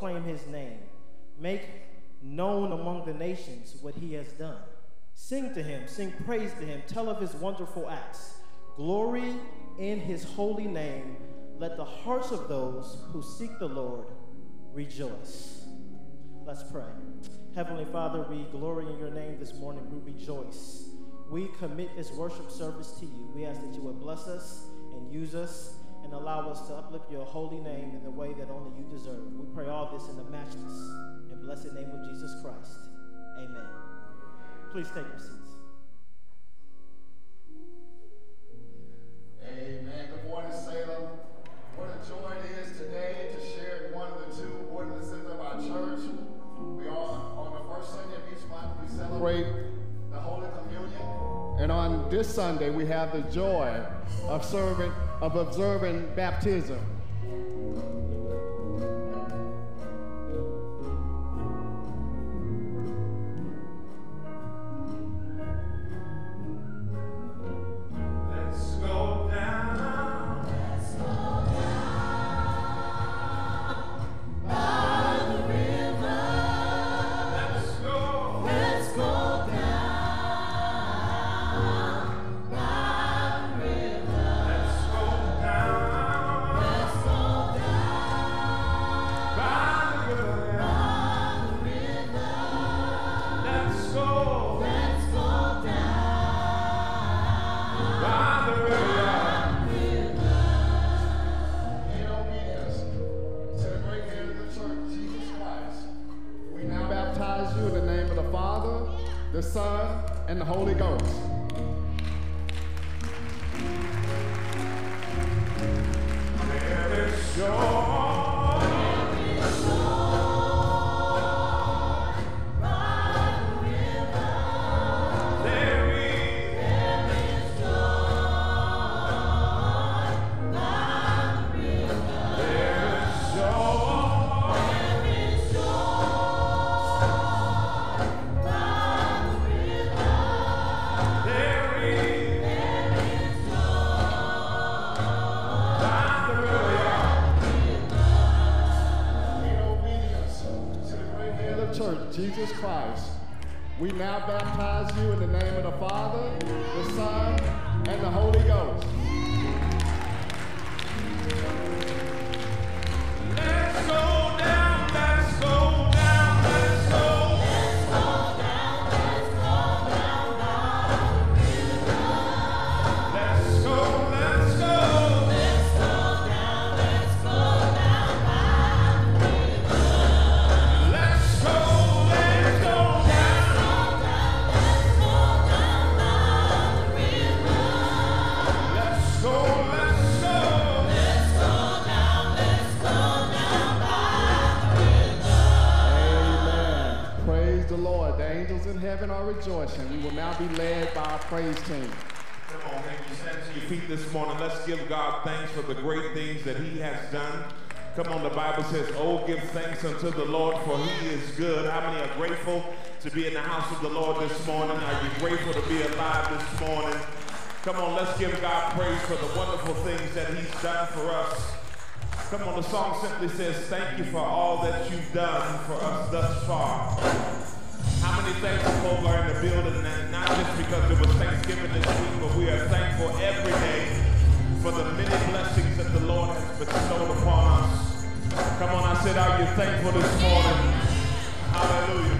Proclaim his name, make known among the nations what he has done. Sing to him, sing praise to him, tell of his wonderful acts. Glory in his holy name. Let the hearts of those who seek the Lord rejoice. Let's pray. Heavenly Father, we glory in your name this morning. We rejoice. We commit this worship service to you. We ask that you would bless us and use us allow us to uplift your holy name in the way that only you deserve. We pray all this in the matchless and blessed name of Jesus Christ. Amen. Please take your seats. Amen. Good morning, Salem. What a joy it is today to share one of the two ordinances of our church. We are on the first Sunday of each month, we celebrate the Holy Communion. And on this Sunday, we have the joy of serving, of observing baptism. Rejoicing. We will now be led by our praise team. Come on, thank you. Stand to your feet this morning. Let's give God thanks for the great things that He has done. Come on, the Bible says, Oh, give thanks unto the Lord, for He is good. How many are grateful to be in the house of the Lord this morning? Are you grateful to be alive this morning? Come on, let's give God praise for the wonderful things that He's done for us. Come on, the song simply says, Thank you for all that you've done for us thus far. How many thankful folk are in the building, and not just because it was Thanksgiving this week, but we are thankful every day for the many blessings that the Lord has bestowed upon us. Come on, I said, are you thankful this morning? Hallelujah.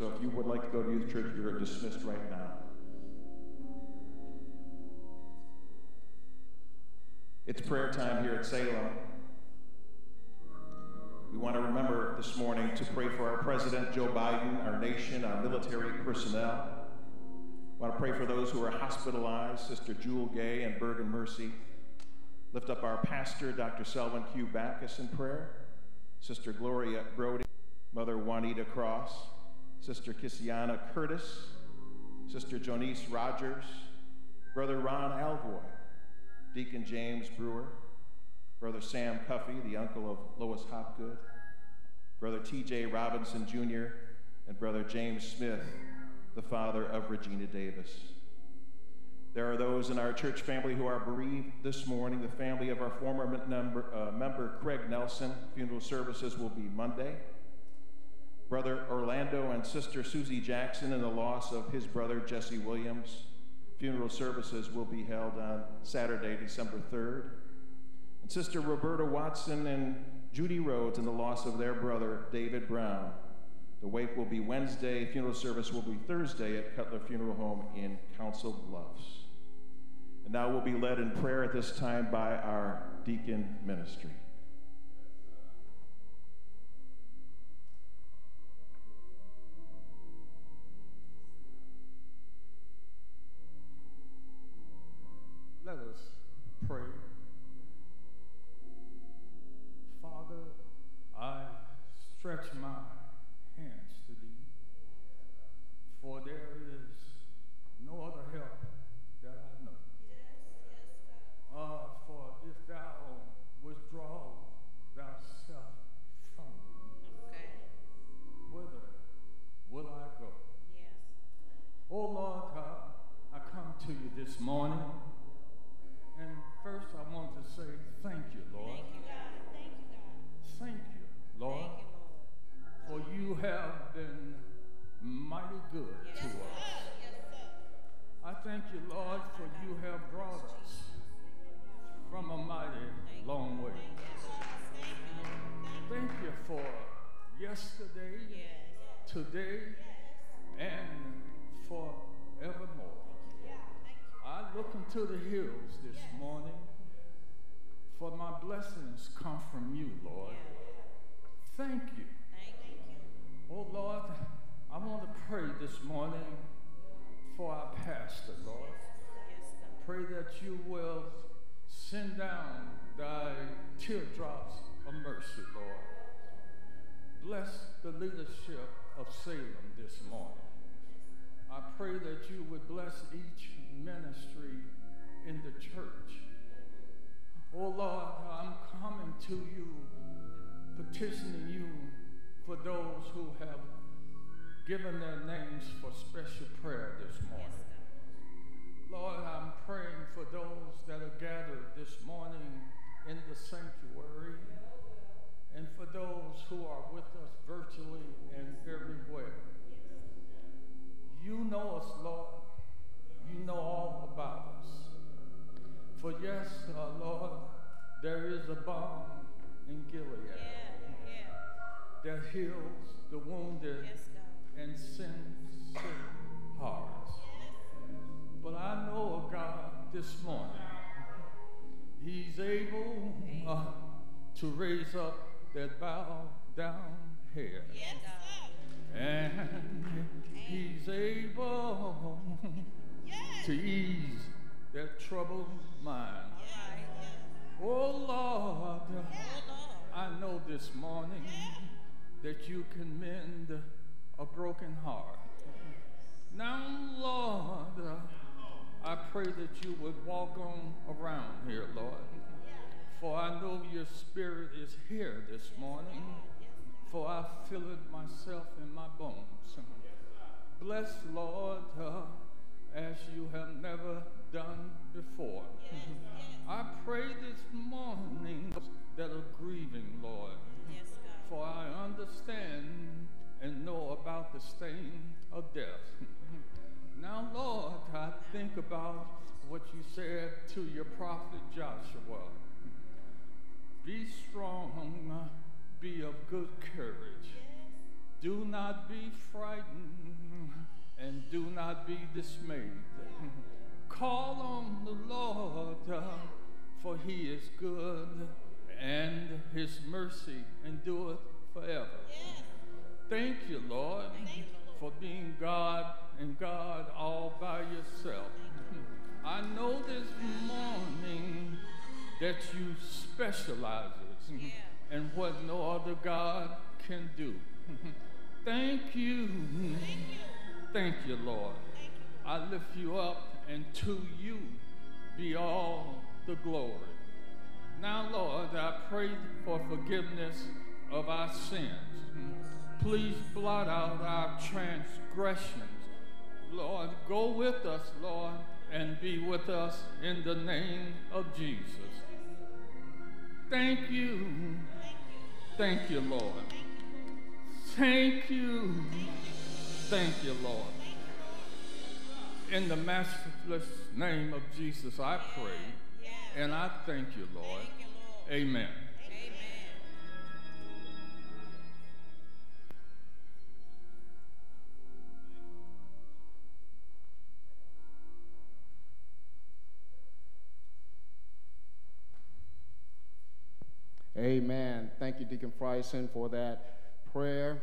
So if you would like to go to youth church, you're dismissed right now. It's prayer time here at Salem. We want to remember this morning to pray for our President Joe Biden, our nation, our military personnel. We want to pray for those who are hospitalized, Sister Jewel Gay and Bergan Mercy. Lift up our pastor, Dr. Selwyn Q. Bacchus, in prayer. Sister Gloria Brody, Mother Juanita Cross, Sister Kissiana Curtis, Sister Jonice Rogers, Brother Ron Alvoy, Deacon James Brewer, Brother Sam Cuffey, the uncle of Lois Hopgood, Brother T.J. Robinson Jr., and Brother James Smith, the father of Regina Davis. There are those in our church family who are bereaved this morning. The family of our former member, uh, member Craig Nelson. Funeral services will be Monday. Brother Orlando and Sister Susie Jackson and the loss of his brother Jesse Williams. Funeral services will be held on Saturday, December 3rd. And Sister Roberta Watson and Judy Rhodes and the loss of their brother, David Brown. The wake will be Wednesday, funeral service will be Thursday at Cutler Funeral Home in Council Bluffs. And now we'll be led in prayer at this time by our deacon ministry. Stretch my a mighty long way. Thank you for yesterday, today, and forevermore. I look into the hills this morning, for my blessings come from you, Lord. Thank you. Oh Lord, I want to pray this morning for our pastor, Lord. Pray that you will send down thy teardrops of mercy, Lord. Bless the leadership of Salem this morning. I pray that you would bless each ministry in the church. Oh Lord, I'm coming to you petitioning you for those who have given their names for special prayer this morning. Lord, I'm praying for those that are gathered this morning in the sanctuary and for those who are with us virtually and everywhere. You know us, Lord. You know all about us. For yes, uh, Lord, there is a balm in Gilead that heals the wounded yes, and sends sick hearts. But I know a God this morning, He's able uh, to raise up that bow down head. Yes, and He's able yes. to ease that troubled mind. Lord, oh, Lord, I know this morning that you can mend a broken heart. Now, Lord, I pray that you would walk on around here, Lord. For I know your spirit is here this morning, for I feel it myself in my bones. Bless, Lord, uh, as you have never done before. I pray this morning that are grieving, Lord for I understand and know about the stain of death. Now, Lord, I think about what you said to your prophet Joshua. Be strong, be of good courage. Do not be frightened and do not be dismayed. Call on the Lord, uh, for he is good and his mercy endureth forever. Yes. Thank you, Lord, Thank you, Lord. for being God and God all by yourself. I know this morning that you specialize Yeah. in what no other God can do. Thank you. Thank you. Thank you, Lord. Thank you. I lift you up, and to you be all the glory. Now, Lord, I pray for forgiveness of our sins. Please blot out our transgressions. Lord, go with us, Lord, and be with us in the name of Jesus. Thank you. Thank you, Lord. Thank you. Thank you, Lord. In the matchless name of Jesus, I pray. And I thank you, Lord. Thank you, Lord. Amen. Amen. Thank you, Deacon Fryson, for that prayer.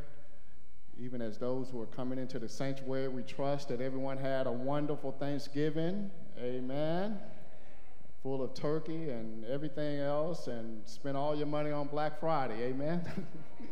Even as those who are coming into the sanctuary, we trust that everyone had a wonderful Thanksgiving. Amen. Full of turkey and everything else, and spent all your money on Black Friday. Amen.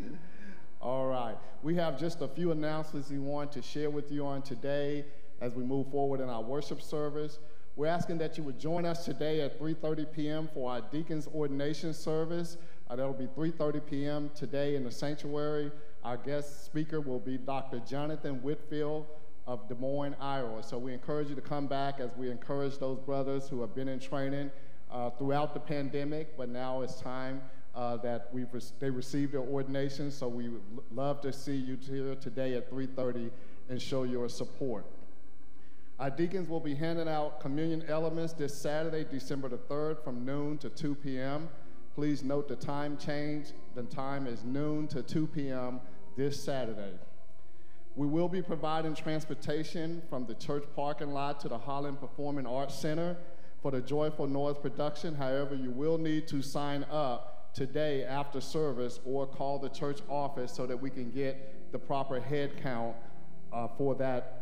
all right. We have just a few announcements we want to share with you on today as we move forward in our worship service. We're asking that you would join us today at 3:30 p.m. for our deacons ordination service. Uh, that'll be 3:30 p.m. today in the sanctuary. Our guest speaker will be Dr. Jonathan Whitfield of Des Moines, Iowa. So we encourage you to come back as we encourage those brothers who have been in training uh, throughout the pandemic, but now it's time uh, that we've re- they received their ordination. So we would love to see you here today at 3:30 and show your support. Our deacons will be handing out communion elements this Saturday, December the 3rd, from noon to 2 p.m. Please note the time change. The time is noon to 2 p.m. this Saturday. We will be providing transportation from the church parking lot to the Holland Performing Arts Center for the Joyful Noise production. However, you will need to sign up today after service or call the church office so that we can get the proper head count uh, for that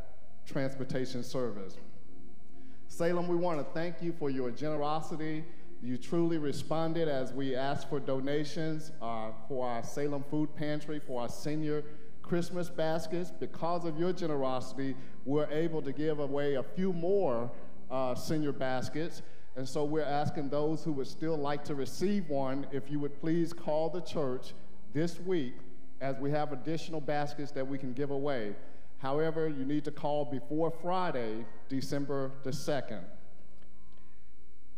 transportation service. Salem, we want to thank you for your generosity. You truly responded as we asked for donations uh, for our Salem Food Pantry, for our senior Christmas baskets. Because of your generosity, we're able to give away a few more uh, senior baskets. And so we're asking those who would still like to receive one, if you would please call the church this week as we have additional baskets that we can give away. However, you need to call before Friday, December the 2nd.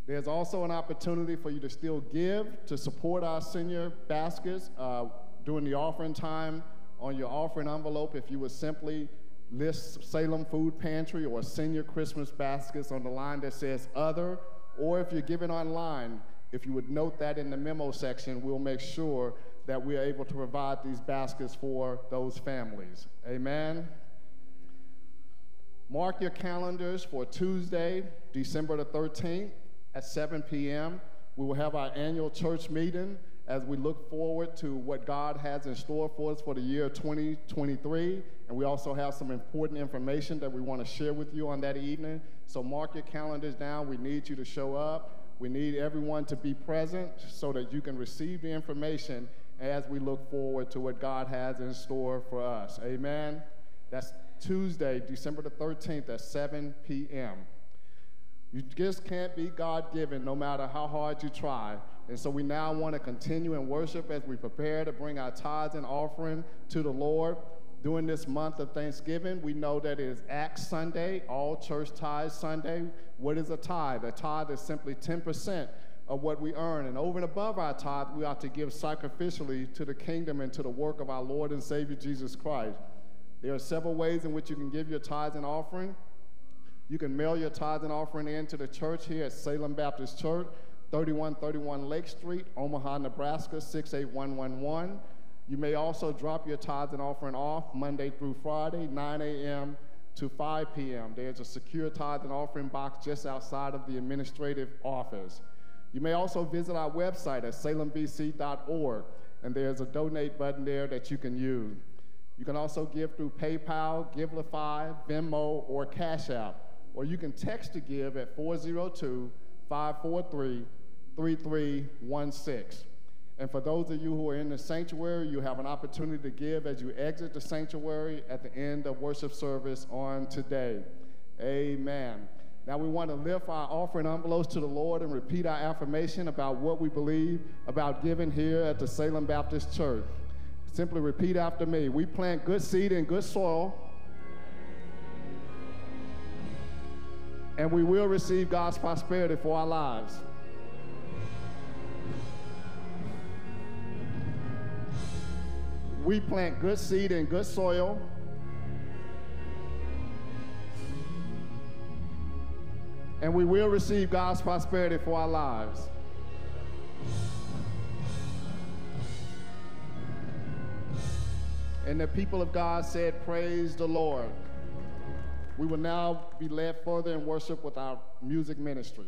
There's also an opportunity for you to still give to support our senior baskets uh, during the offering time on your offering envelope. If you would simply list Salem Food Pantry or senior Christmas baskets on the line that says other, or if you're giving online, if you would note that in the memo section, we'll make sure that we're able to provide these baskets for those families. Amen. Mark your calendars for Tuesday, December the 13th at 7 p.m. We will have our annual church meeting as we look forward to what God has in store for us for the year 2023. And we also have some important information that we want to share with you on that evening. So mark your calendars down. We need you to show up. We need everyone to be present so that you can receive the information as we look forward to what God has in store for us. Amen. That's Tuesday, December the 13th at 7 p.m. You just can't be God given no matter how hard you try. And so we now want to continue in worship as we prepare to bring our tithes and offering to the Lord. During this month of Thanksgiving, we know that it is Acts Sunday, all church tithes Sunday. What is a tithe? A tithe is simply 10% of what we earn. And over and above our tithe, we ought to give sacrificially to the kingdom and to the work of our Lord and Savior Jesus Christ. There are several ways in which you can give your tithes and offering. You can mail your tithes and offering in to the church here at Salem Baptist Church, 3131 Lake Street, Omaha, Nebraska, 68111. You may also drop your tithes and offering off Monday through Friday, 9 a.m. to 5 p.m. There's a secure tithe and offering box just outside of the administrative office. You may also visit our website at salembc.org, and there's a donate button there that you can use. You can also give through PayPal, Givelify, Venmo, or Cash App, or you can text to give at 402 543 3316. And for those of you who are in the sanctuary, you have an opportunity to give as you exit the sanctuary at the end of worship service on today. Amen. Now we want to lift our offering envelopes to the Lord and repeat our affirmation about what we believe about giving here at the Salem Baptist Church. Simply repeat after me. We plant good seed in good soil, and we will receive God's prosperity for our lives. We plant good seed in good soil. And we will receive God's prosperity for our lives. And the people of God said, Praise the Lord. We will now be led further in worship with our music ministry.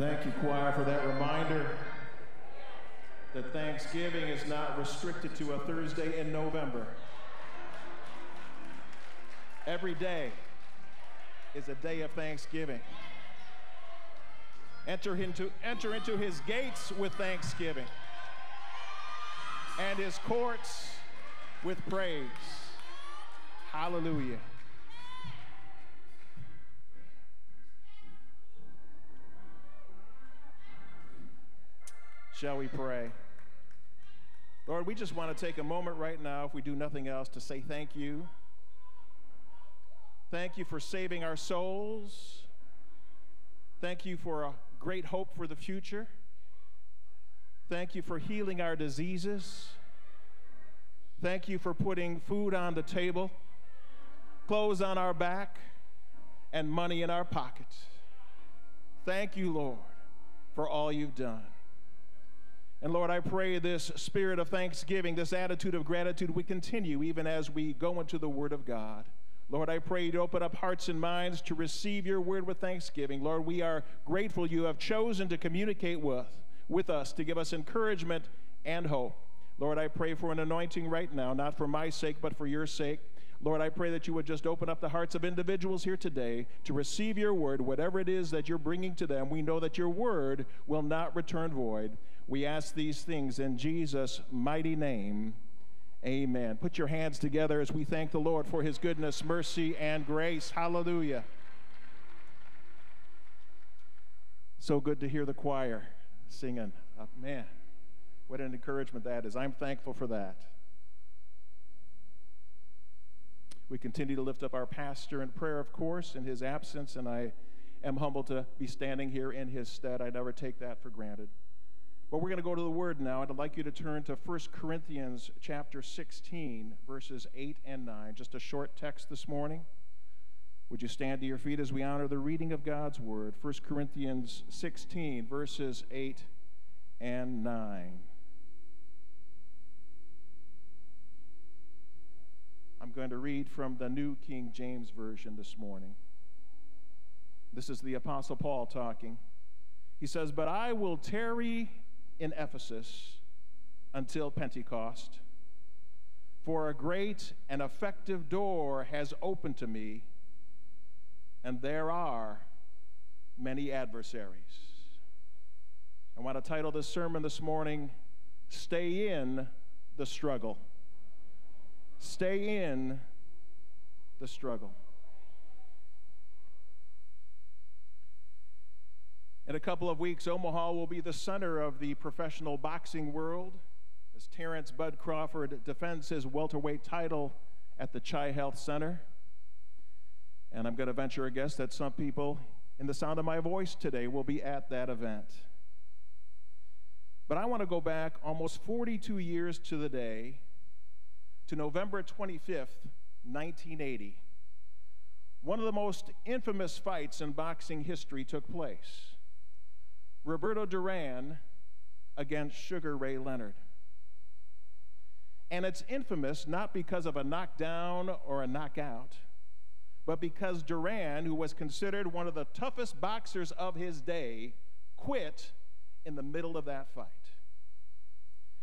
Thank you, choir, for that reminder that Thanksgiving is not restricted to a Thursday in November. Every day is a day of thanksgiving. Enter into, enter into his gates with thanksgiving and his courts with praise. Hallelujah. Shall we pray? Lord, we just want to take a moment right now, if we do nothing else, to say thank you. Thank you for saving our souls. Thank you for a great hope for the future. Thank you for healing our diseases. Thank you for putting food on the table, clothes on our back, and money in our pocket. Thank you, Lord, for all you've done. And Lord, I pray this spirit of thanksgiving, this attitude of gratitude, we continue even as we go into the Word of God. Lord, I pray you to open up hearts and minds to receive your word with thanksgiving. Lord, we are grateful you have chosen to communicate with, with us, to give us encouragement and hope. Lord, I pray for an anointing right now, not for my sake, but for your sake. Lord, I pray that you would just open up the hearts of individuals here today to receive your word, whatever it is that you're bringing to them. We know that your word will not return void. We ask these things in Jesus' mighty name. Amen. Put your hands together as we thank the Lord for his goodness, mercy, and grace. Hallelujah. So good to hear the choir singing. Oh, man, what an encouragement that is. I'm thankful for that. We continue to lift up our pastor in prayer, of course, in his absence, and I am humbled to be standing here in his stead. I never take that for granted. But we're going to go to the Word now, and I'd like you to turn to 1 Corinthians chapter 16, verses 8 and 9. Just a short text this morning. Would you stand to your feet as we honor the reading of God's Word? 1 Corinthians 16, verses 8 and 9. I'm going to read from the New King James Version this morning. This is the Apostle Paul talking. He says, But I will tarry in Ephesus until Pentecost. For a great and effective door has opened to me, and there are many adversaries. I want to title this sermon this morning, Stay in the Struggle. Stay in the struggle. In a couple of weeks, Omaha will be the center of the professional boxing world as Terrence Bud Crawford defends his welterweight title at the Chi Health Center. And I'm going to venture a guess that some people in the sound of my voice today will be at that event. But I want to go back almost 42 years to the day, to November 25th, 1980. One of the most infamous fights in boxing history took place. Roberto Duran against Sugar Ray Leonard. And it's infamous not because of a knockdown or a knockout, but because Duran, who was considered one of the toughest boxers of his day, quit in the middle of that fight.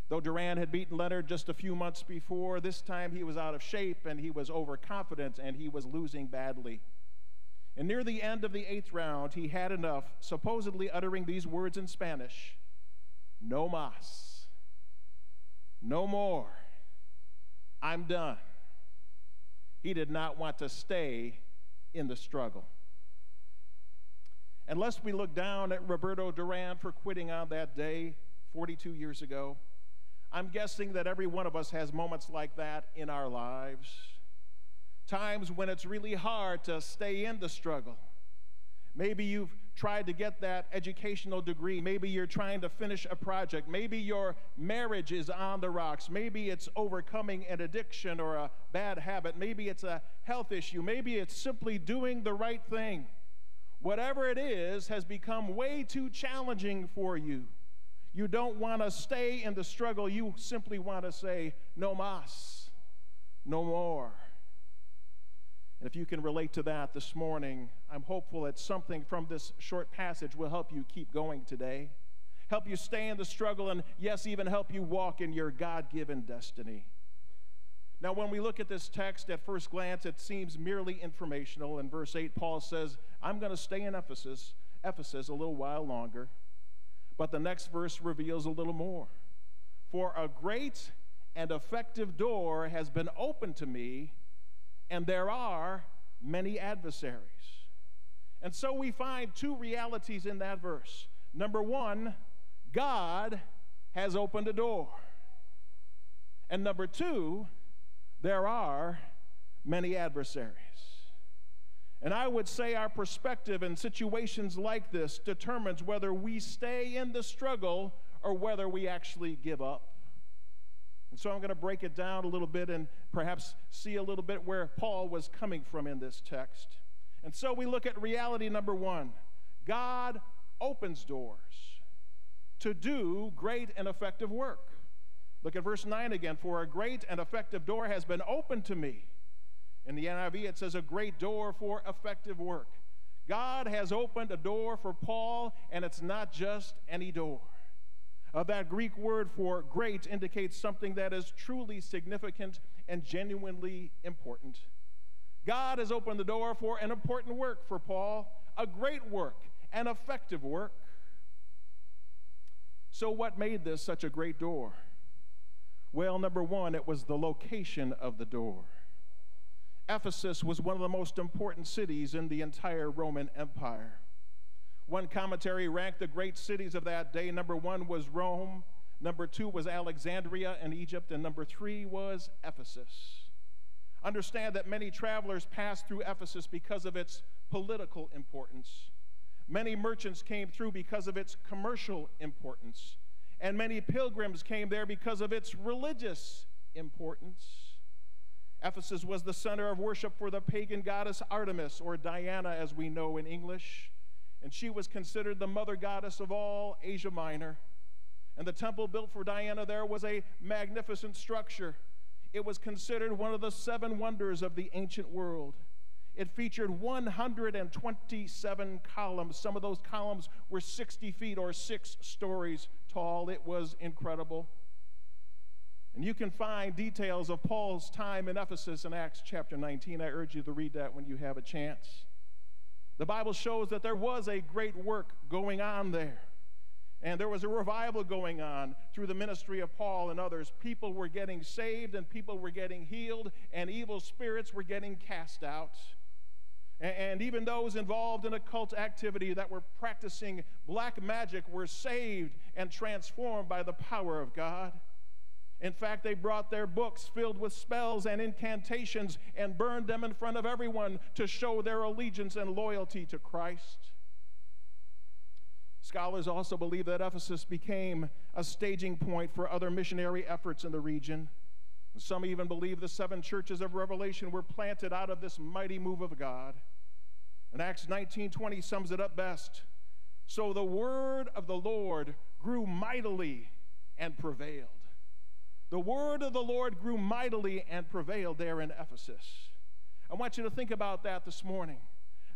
Though Duran had beaten Leonard just a few months before, this time he was out of shape and he was overconfident and he was losing badly. And near the end of the eighth round, he had enough, supposedly uttering these words in Spanish No mas. No more. I'm done. He did not want to stay in the struggle. Unless we look down at Roberto Duran for quitting on that day 42 years ago, I'm guessing that every one of us has moments like that in our lives times when it's really hard to stay in the struggle. Maybe you've tried to get that educational degree. Maybe you're trying to finish a project. Maybe your marriage is on the rocks. Maybe it's overcoming an addiction or a bad habit. Maybe it's a health issue. Maybe it's simply doing the right thing. Whatever it is has become way too challenging for you. You don't want to stay in the struggle. You simply want to say, no mas, no more. And if you can relate to that this morning, I'm hopeful that something from this short passage will help you keep going today, help you stay in the struggle, and yes, even help you walk in your God given destiny. Now, when we look at this text at first glance, it seems merely informational. In verse 8, Paul says, I'm going to stay in Ephesus, Ephesus a little while longer. But the next verse reveals a little more. For a great and effective door has been opened to me, and there are many adversaries. And so we find two realities in that verse. Number one, God has opened a door. And number two, there are many adversaries. And I would say our perspective in situations like this determines whether we stay in the struggle or whether we actually give up. And so I'm going to break it down a little bit and perhaps see a little bit where Paul was coming from in this text. And so we look at reality number one God opens doors to do great and effective work. Look at verse 9 again. For a great and effective door has been opened to me. In the NIV, it says a great door for effective work. God has opened a door for Paul, and it's not just any door. Uh, that Greek word for great indicates something that is truly significant and genuinely important. God has opened the door for an important work for Paul, a great work, an effective work. So, what made this such a great door? Well, number one, it was the location of the door. Ephesus was one of the most important cities in the entire Roman Empire. One commentary ranked the great cities of that day. Number one was Rome, number two was Alexandria in Egypt, and number three was Ephesus. Understand that many travelers passed through Ephesus because of its political importance. Many merchants came through because of its commercial importance. And many pilgrims came there because of its religious importance. Ephesus was the center of worship for the pagan goddess Artemis, or Diana as we know in English and she was considered the mother goddess of all Asia Minor. And the temple built for Diana there was a magnificent structure. It was considered one of the seven wonders of the ancient world. It featured 127 columns. Some of those columns were 60 feet or six stories tall. It was incredible. And you can find details of Paul's time in Ephesus in Acts chapter 19. I urge you to read that when you have a chance. The Bible shows that there was a great work going on there. And there was a revival going on through the ministry of Paul and others. People were getting saved and people were getting healed, and evil spirits were getting cast out. And even those involved in occult activity that were practicing black magic were saved and transformed by the power of God. In fact, they brought their books filled with spells and incantations and burned them in front of everyone to show their allegiance and loyalty to Christ. Scholars also believe that Ephesus became a staging point for other missionary efforts in the region. Some even believe the seven churches of Revelation were planted out of this mighty move of God. And Acts 19:20 sums it up best. So the word of the Lord grew mightily and prevailed. The word of the Lord grew mightily and prevailed there in Ephesus. I want you to think about that this morning.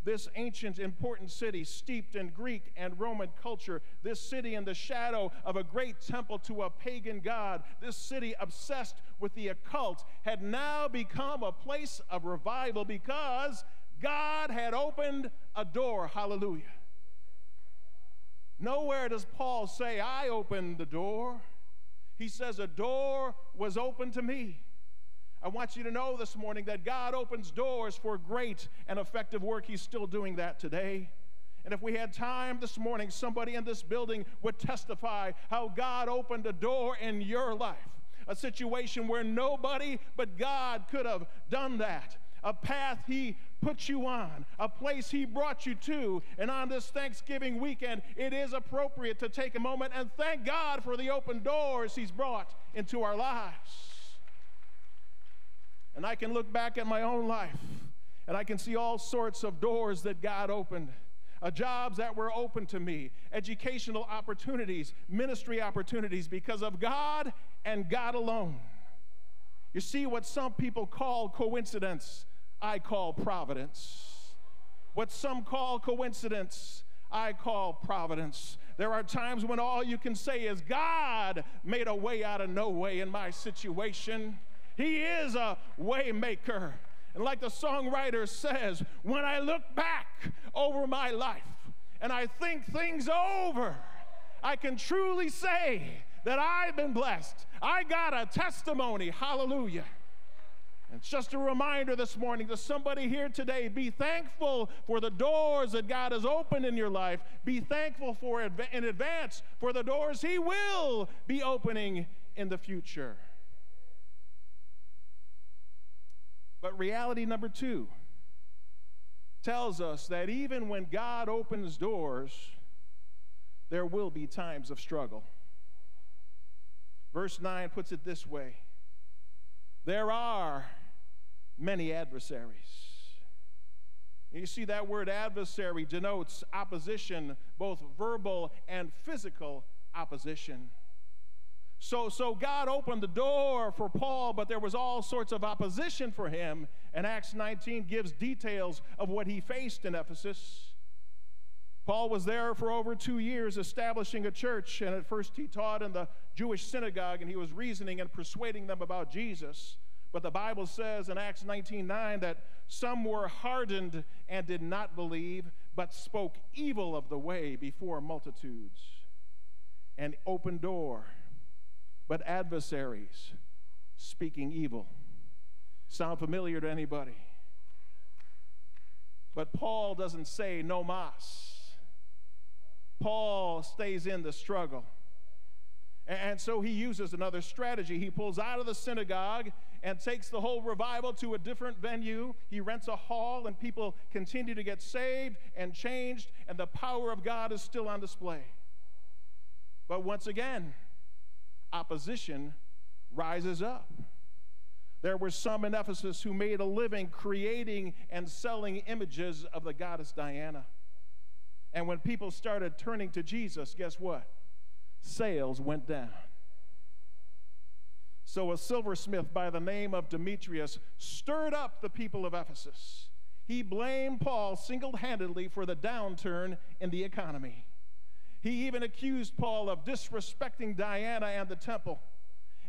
This ancient, important city, steeped in Greek and Roman culture, this city in the shadow of a great temple to a pagan god, this city obsessed with the occult, had now become a place of revival because God had opened a door. Hallelujah. Nowhere does Paul say, I opened the door. He says, A door was opened to me. I want you to know this morning that God opens doors for great and effective work. He's still doing that today. And if we had time this morning, somebody in this building would testify how God opened a door in your life, a situation where nobody but God could have done that, a path He put you on, a place He brought you to. And on this Thanksgiving weekend, it is appropriate to take a moment and thank God for the open doors He's brought into our lives. And I can look back at my own life and I can see all sorts of doors that God opened. Uh, jobs that were open to me, educational opportunities, ministry opportunities because of God and God alone. You see, what some people call coincidence, I call providence. What some call coincidence, I call providence. There are times when all you can say is, God made a way out of no way in my situation. He is a way maker. And like the songwriter says, when I look back over my life and I think things over, I can truly say that I've been blessed. I got a testimony. Hallelujah. It's just a reminder this morning to somebody here today be thankful for the doors that God has opened in your life. Be thankful for in advance for the doors He will be opening in the future. But reality number two tells us that even when God opens doors, there will be times of struggle. Verse 9 puts it this way There are many adversaries. You see, that word adversary denotes opposition, both verbal and physical opposition. So, so God opened the door for Paul, but there was all sorts of opposition for him. And Acts 19 gives details of what he faced in Ephesus. Paul was there for over two years establishing a church, and at first he taught in the Jewish synagogue and he was reasoning and persuading them about Jesus. But the Bible says in Acts 19:9 that some were hardened and did not believe, but spoke evil of the way before multitudes. An open door, but adversaries speaking evil. Sound familiar to anybody? But Paul doesn't say no mas. Paul stays in the struggle. And so he uses another strategy. He pulls out of the synagogue and takes the whole revival to a different venue. He rents a hall, and people continue to get saved and changed, and the power of God is still on display. But once again, opposition rises up. There were some in Ephesus who made a living creating and selling images of the goddess Diana. And when people started turning to Jesus, guess what? Sales went down. So a silversmith by the name of Demetrius stirred up the people of Ephesus. He blamed Paul single handedly for the downturn in the economy. He even accused Paul of disrespecting Diana and the temple.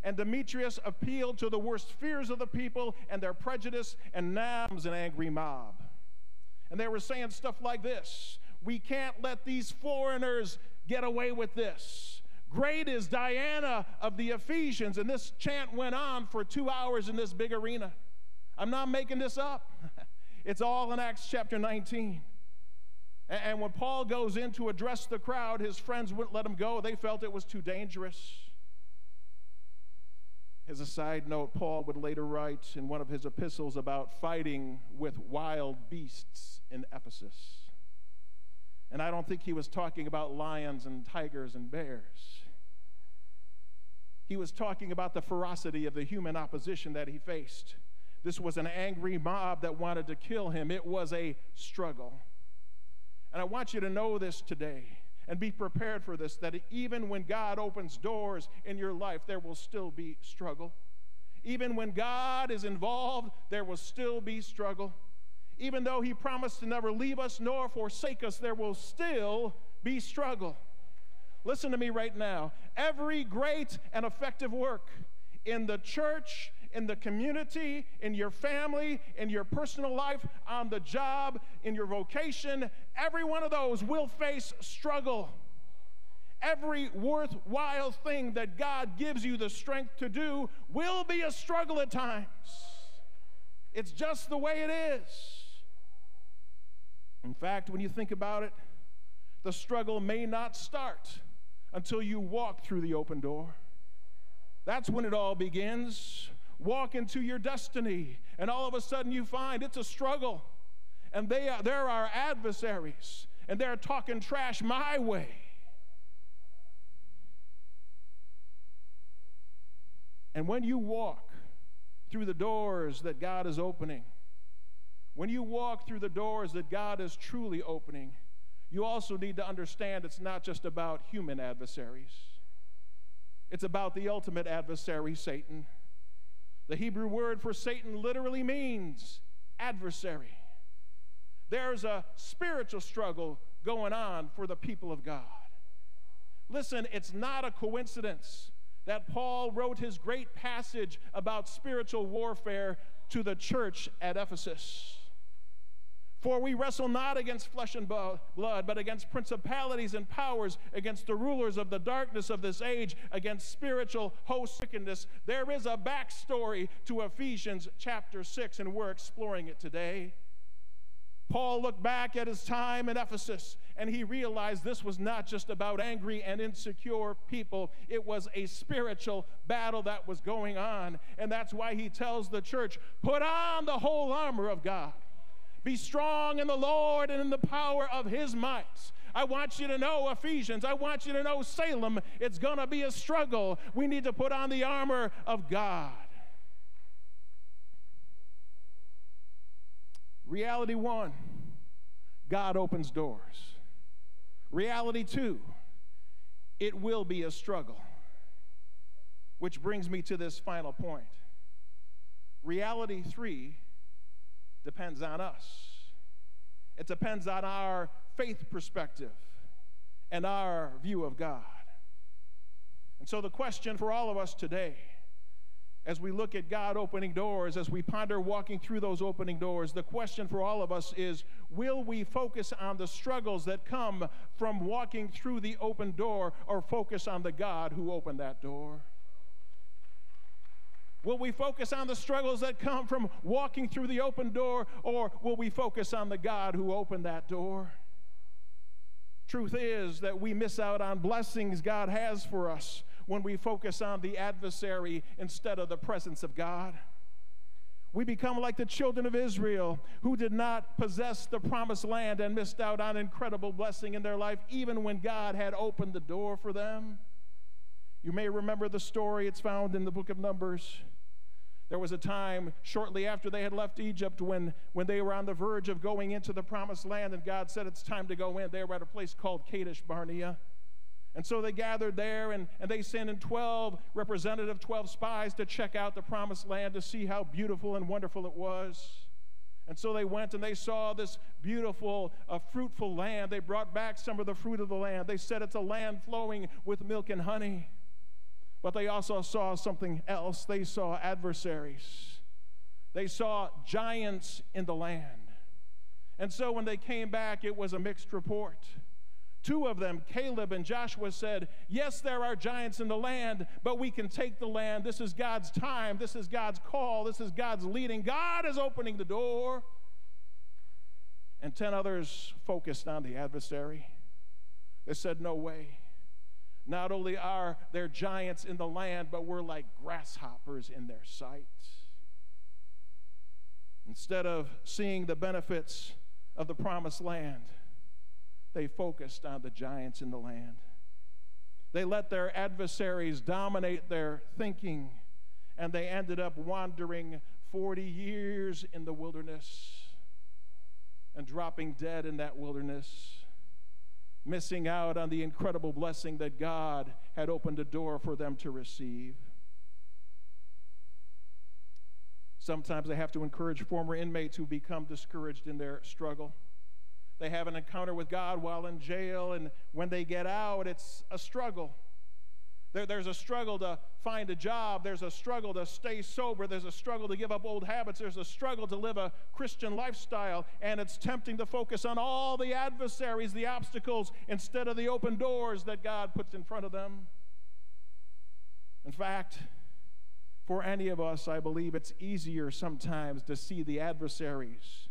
And Demetrius appealed to the worst fears of the people and their prejudice, and now comes an angry mob. And they were saying stuff like this We can't let these foreigners get away with this. Great is Diana of the Ephesians. And this chant went on for two hours in this big arena. I'm not making this up, it's all in Acts chapter 19. And when Paul goes in to address the crowd, his friends wouldn't let him go. They felt it was too dangerous. As a side note, Paul would later write in one of his epistles about fighting with wild beasts in Ephesus. And I don't think he was talking about lions and tigers and bears. He was talking about the ferocity of the human opposition that he faced. This was an angry mob that wanted to kill him. It was a struggle. And I want you to know this today and be prepared for this that even when God opens doors in your life, there will still be struggle. Even when God is involved, there will still be struggle. Even though He promised to never leave us nor forsake us, there will still be struggle. Listen to me right now. Every great and effective work in the church, in the community, in your family, in your personal life, on the job, in your vocation, every one of those will face struggle. Every worthwhile thing that God gives you the strength to do will be a struggle at times. It's just the way it is. In fact, when you think about it, the struggle may not start until you walk through the open door. That's when it all begins. Walk into your destiny, and all of a sudden you find it's a struggle. And they are, there are adversaries, and they're talking trash my way. And when you walk through the doors that God is opening, when you walk through the doors that God is truly opening, you also need to understand it's not just about human adversaries, it's about the ultimate adversary, Satan. The Hebrew word for Satan literally means adversary. There's a spiritual struggle going on for the people of God. Listen, it's not a coincidence that Paul wrote his great passage about spiritual warfare to the church at Ephesus. For we wrestle not against flesh and blood, but against principalities and powers, against the rulers of the darkness of this age, against spiritual host. There is a backstory to Ephesians chapter 6, and we're exploring it today. Paul looked back at his time in Ephesus and he realized this was not just about angry and insecure people, it was a spiritual battle that was going on. And that's why he tells the church put on the whole armor of God be strong in the Lord and in the power of his might. I want you to know, Ephesians, I want you to know, Salem, it's going to be a struggle. We need to put on the armor of God. Reality one, God opens doors. Reality two, it will be a struggle. Which brings me to this final point. Reality three, depends on us. It depends on our faith perspective and our view of God. And so, the question for all of us today, as we look at God opening doors, as we ponder walking through those opening doors, the question for all of us is will we focus on the struggles that come from walking through the open door or focus on the God who opened that door? Will we focus on the struggles that come from walking through the open door, or will we focus on the God who opened that door? Truth is that we miss out on blessings God has for us when we focus on the adversary instead of the presence of God. We become like the children of Israel who did not possess the promised land and missed out on incredible blessing in their life, even when God had opened the door for them. You may remember the story, it's found in the book of Numbers. There was a time shortly after they had left Egypt when, when they were on the verge of going into the promised land, and God said it's time to go in. They were at a place called Kadesh Barnea. And so they gathered there and, and they sent in 12 representative, 12 spies to check out the promised land to see how beautiful and wonderful it was. And so they went and they saw this beautiful, uh, fruitful land. They brought back some of the fruit of the land. They said it's a land flowing with milk and honey. But they also saw something else. They saw adversaries, they saw giants in the land. And so when they came back, it was a mixed report. Two of them, Caleb and Joshua, said, Yes, there are giants in the land, but we can take the land. This is God's time. This is God's call. This is God's leading. God is opening the door. And 10 others focused on the adversary. They said, No way. Not only are there giants in the land, but we're like grasshoppers in their sight. Instead of seeing the benefits of the promised land, they focused on the giants in the land. They let their adversaries dominate their thinking, and they ended up wandering 40 years in the wilderness and dropping dead in that wilderness missing out on the incredible blessing that God had opened a door for them to receive. Sometimes I have to encourage former inmates who become discouraged in their struggle. They have an encounter with God while in jail, and when they get out, it's a struggle. There, there's a struggle to find a job. There's a struggle to stay sober. There's a struggle to give up old habits. There's a struggle to live a Christian lifestyle. And it's tempting to focus on all the adversaries, the obstacles, instead of the open doors that God puts in front of them. In fact, for any of us, I believe it's easier sometimes to see the adversaries.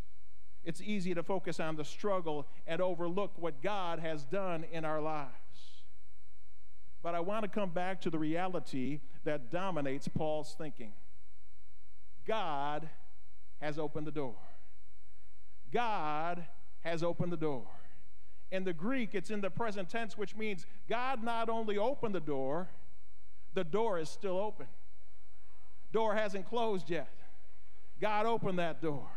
It's easy to focus on the struggle and overlook what God has done in our lives. But I want to come back to the reality that dominates Paul's thinking God has opened the door. God has opened the door. In the Greek, it's in the present tense, which means God not only opened the door, the door is still open. Door hasn't closed yet. God opened that door.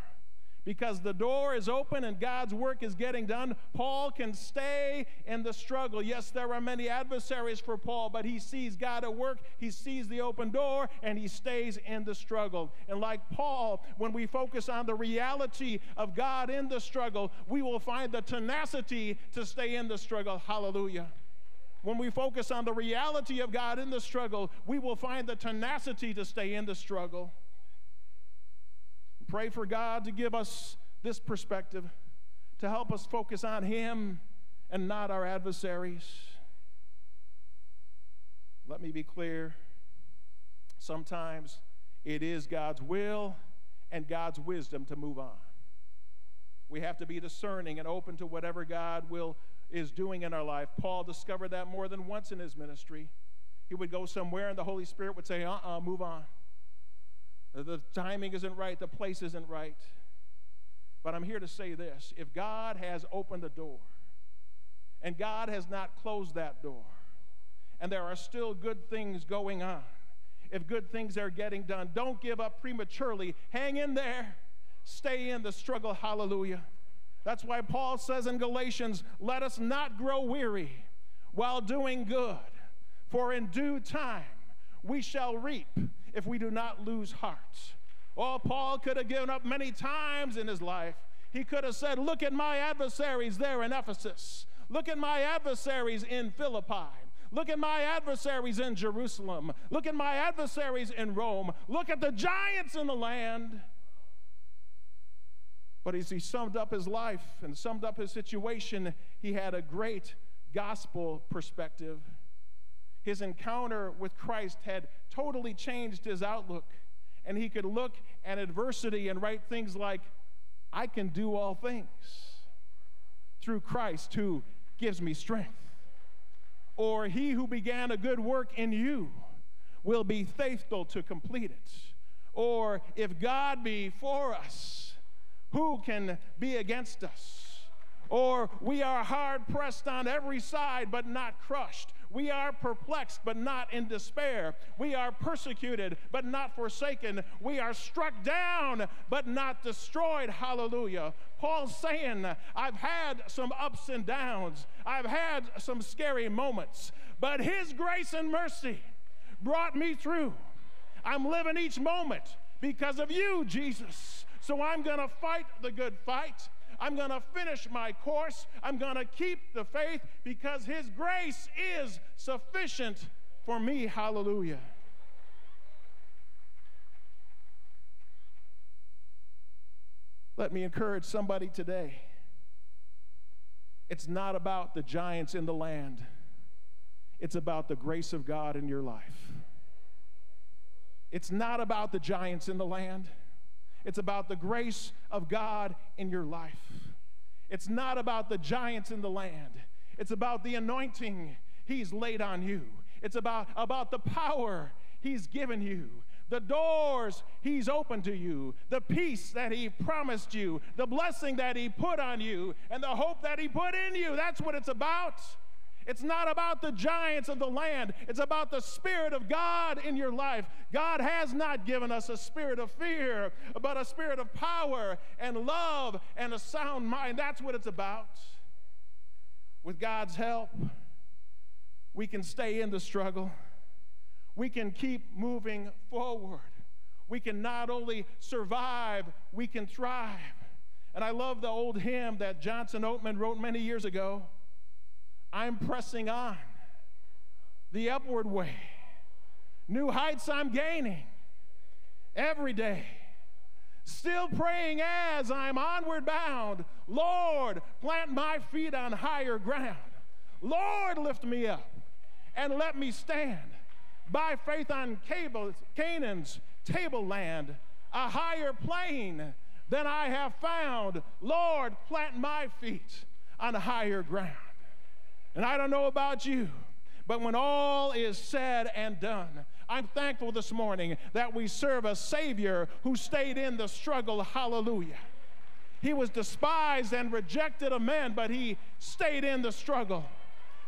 Because the door is open and God's work is getting done, Paul can stay in the struggle. Yes, there are many adversaries for Paul, but he sees God at work, he sees the open door, and he stays in the struggle. And like Paul, when we focus on the reality of God in the struggle, we will find the tenacity to stay in the struggle. Hallelujah. When we focus on the reality of God in the struggle, we will find the tenacity to stay in the struggle. Pray for God to give us this perspective, to help us focus on Him and not our adversaries. Let me be clear. Sometimes it is God's will and God's wisdom to move on. We have to be discerning and open to whatever God will is doing in our life. Paul discovered that more than once in his ministry. He would go somewhere and the Holy Spirit would say, "Uh-uh, move on." The timing isn't right, the place isn't right. But I'm here to say this if God has opened the door and God has not closed that door, and there are still good things going on, if good things are getting done, don't give up prematurely. Hang in there, stay in the struggle. Hallelujah. That's why Paul says in Galatians, let us not grow weary while doing good, for in due time we shall reap if we do not lose heart. Oh, Paul could have given up many times in his life. He could have said, Look at my adversaries there in Ephesus. Look at my adversaries in Philippi. Look at my adversaries in Jerusalem. Look at my adversaries in Rome. Look at the giants in the land. But as he summed up his life and summed up his situation, he had a great gospel perspective. His encounter with Christ had totally changed his outlook, and he could look at adversity and write things like, I can do all things through Christ who gives me strength. Or, He who began a good work in you will be faithful to complete it. Or, if God be for us, who can be against us? Or, we are hard pressed on every side, but not crushed. We are perplexed, but not in despair. We are persecuted, but not forsaken. We are struck down, but not destroyed. Hallelujah. Paul's saying, I've had some ups and downs, I've had some scary moments, but His grace and mercy brought me through. I'm living each moment because of you, Jesus. So I'm going to fight the good fight. I'm going to finish my course. I'm going to keep the faith because His grace is sufficient for me. Hallelujah. Let me encourage somebody today. It's not about the giants in the land, it's about the grace of God in your life. It's not about the giants in the land. It's about the grace of God in your life. It's not about the giants in the land. It's about the anointing He's laid on you. It's about, about the power He's given you, the doors He's opened to you, the peace that He promised you, the blessing that He put on you, and the hope that He put in you. That's what it's about. It's not about the giants of the land. It's about the Spirit of God in your life. God has not given us a spirit of fear, but a spirit of power and love and a sound mind. That's what it's about. With God's help, we can stay in the struggle. We can keep moving forward. We can not only survive, we can thrive. And I love the old hymn that Johnson Oatman wrote many years ago. I'm pressing on the upward way. New heights I'm gaining every day. Still praying as I'm onward bound. Lord, plant my feet on higher ground. Lord, lift me up and let me stand by faith on Canaan's tableland, a higher plane than I have found. Lord, plant my feet on higher ground. And I don't know about you, but when all is said and done, I'm thankful this morning that we serve a Savior who stayed in the struggle. Hallelujah. He was despised and rejected of men, but he stayed in the struggle.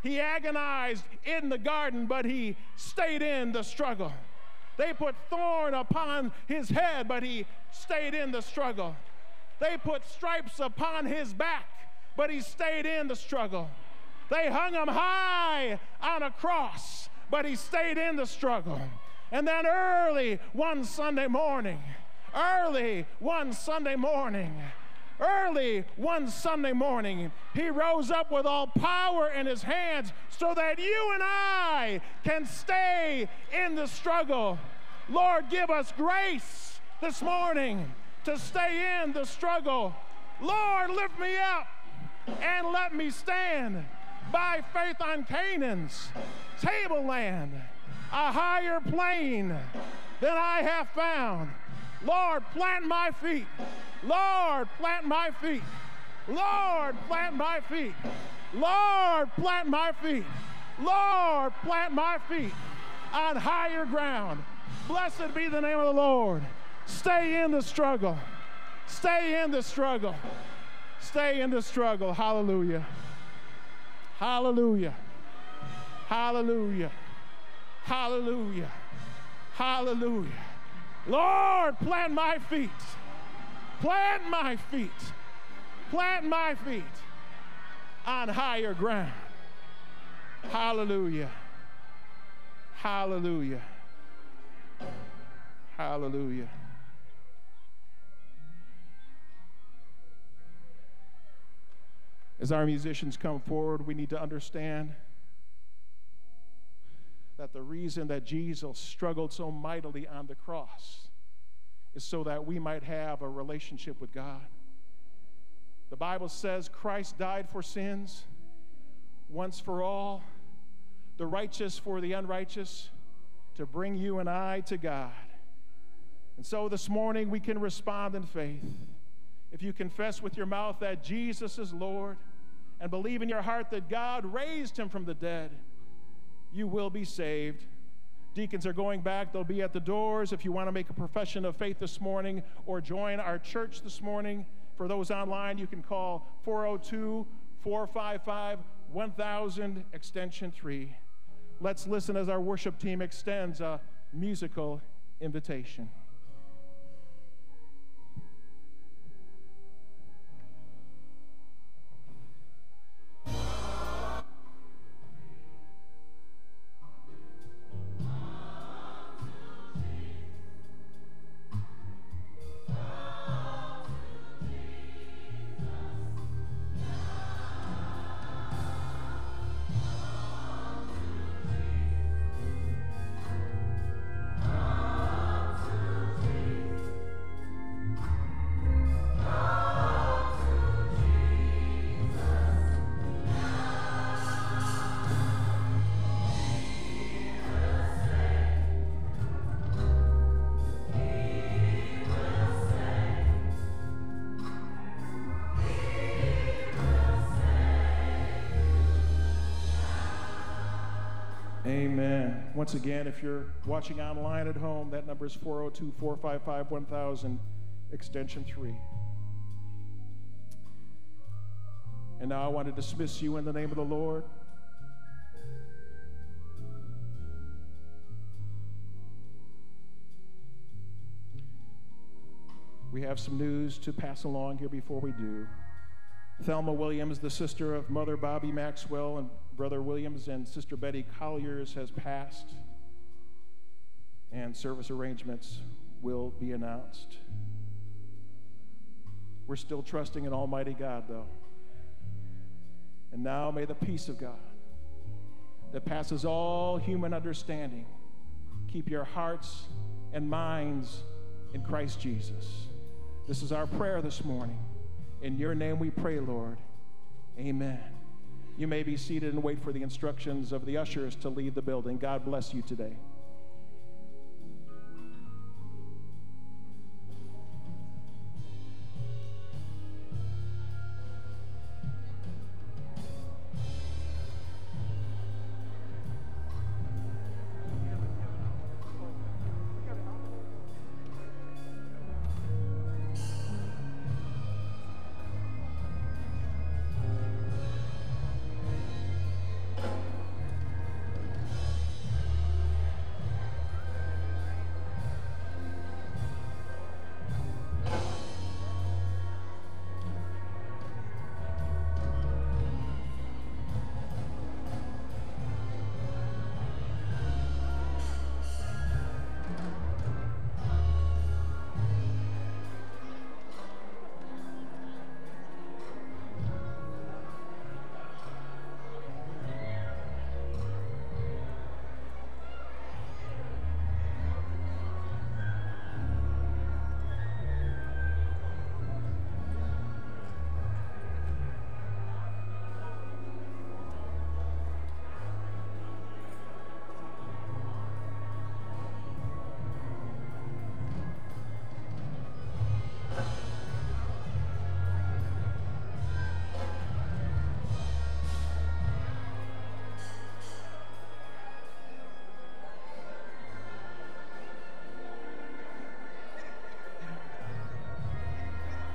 He agonized in the garden, but he stayed in the struggle. They put thorn upon his head, but he stayed in the struggle. They put stripes upon his back, but he stayed in the struggle. They hung him high on a cross, but he stayed in the struggle. And then early one Sunday morning, early one Sunday morning, early one Sunday morning, he rose up with all power in his hands so that you and I can stay in the struggle. Lord, give us grace this morning to stay in the struggle. Lord, lift me up and let me stand by faith on Canaan's tableland, a higher plane than I have found. Lord, plant my feet. Lord, plant my feet. Lord, plant my feet. Lord, plant my feet. Lord, plant my feet on higher ground. Blessed be the name of the Lord. Stay in the struggle. Stay in the struggle. Stay in the struggle. Hallelujah. Hallelujah. Hallelujah. Hallelujah. Hallelujah. Lord, plant my feet. Plant my feet. Plant my feet on higher ground. Hallelujah. Hallelujah. Hallelujah. As our musicians come forward, we need to understand that the reason that Jesus struggled so mightily on the cross is so that we might have a relationship with God. The Bible says Christ died for sins once for all, the righteous for the unrighteous, to bring you and I to God. And so this morning we can respond in faith. If you confess with your mouth that Jesus is Lord and believe in your heart that God raised him from the dead, you will be saved. Deacons are going back. They'll be at the doors if you want to make a profession of faith this morning or join our church this morning. For those online, you can call 402 455 1000 extension 3. Let's listen as our worship team extends a musical invitation. Once again, if you're watching online at home, that number is 402 455 1000, extension 3. And now I want to dismiss you in the name of the Lord. We have some news to pass along here before we do. Thelma Williams, the sister of Mother Bobby Maxwell and Brother Williams and Sister Betty Colliers, has passed, and service arrangements will be announced. We're still trusting in Almighty God, though. And now may the peace of God that passes all human understanding keep your hearts and minds in Christ Jesus. This is our prayer this morning. In your name we pray, Lord. Amen. You may be seated and wait for the instructions of the ushers to leave the building. God bless you today.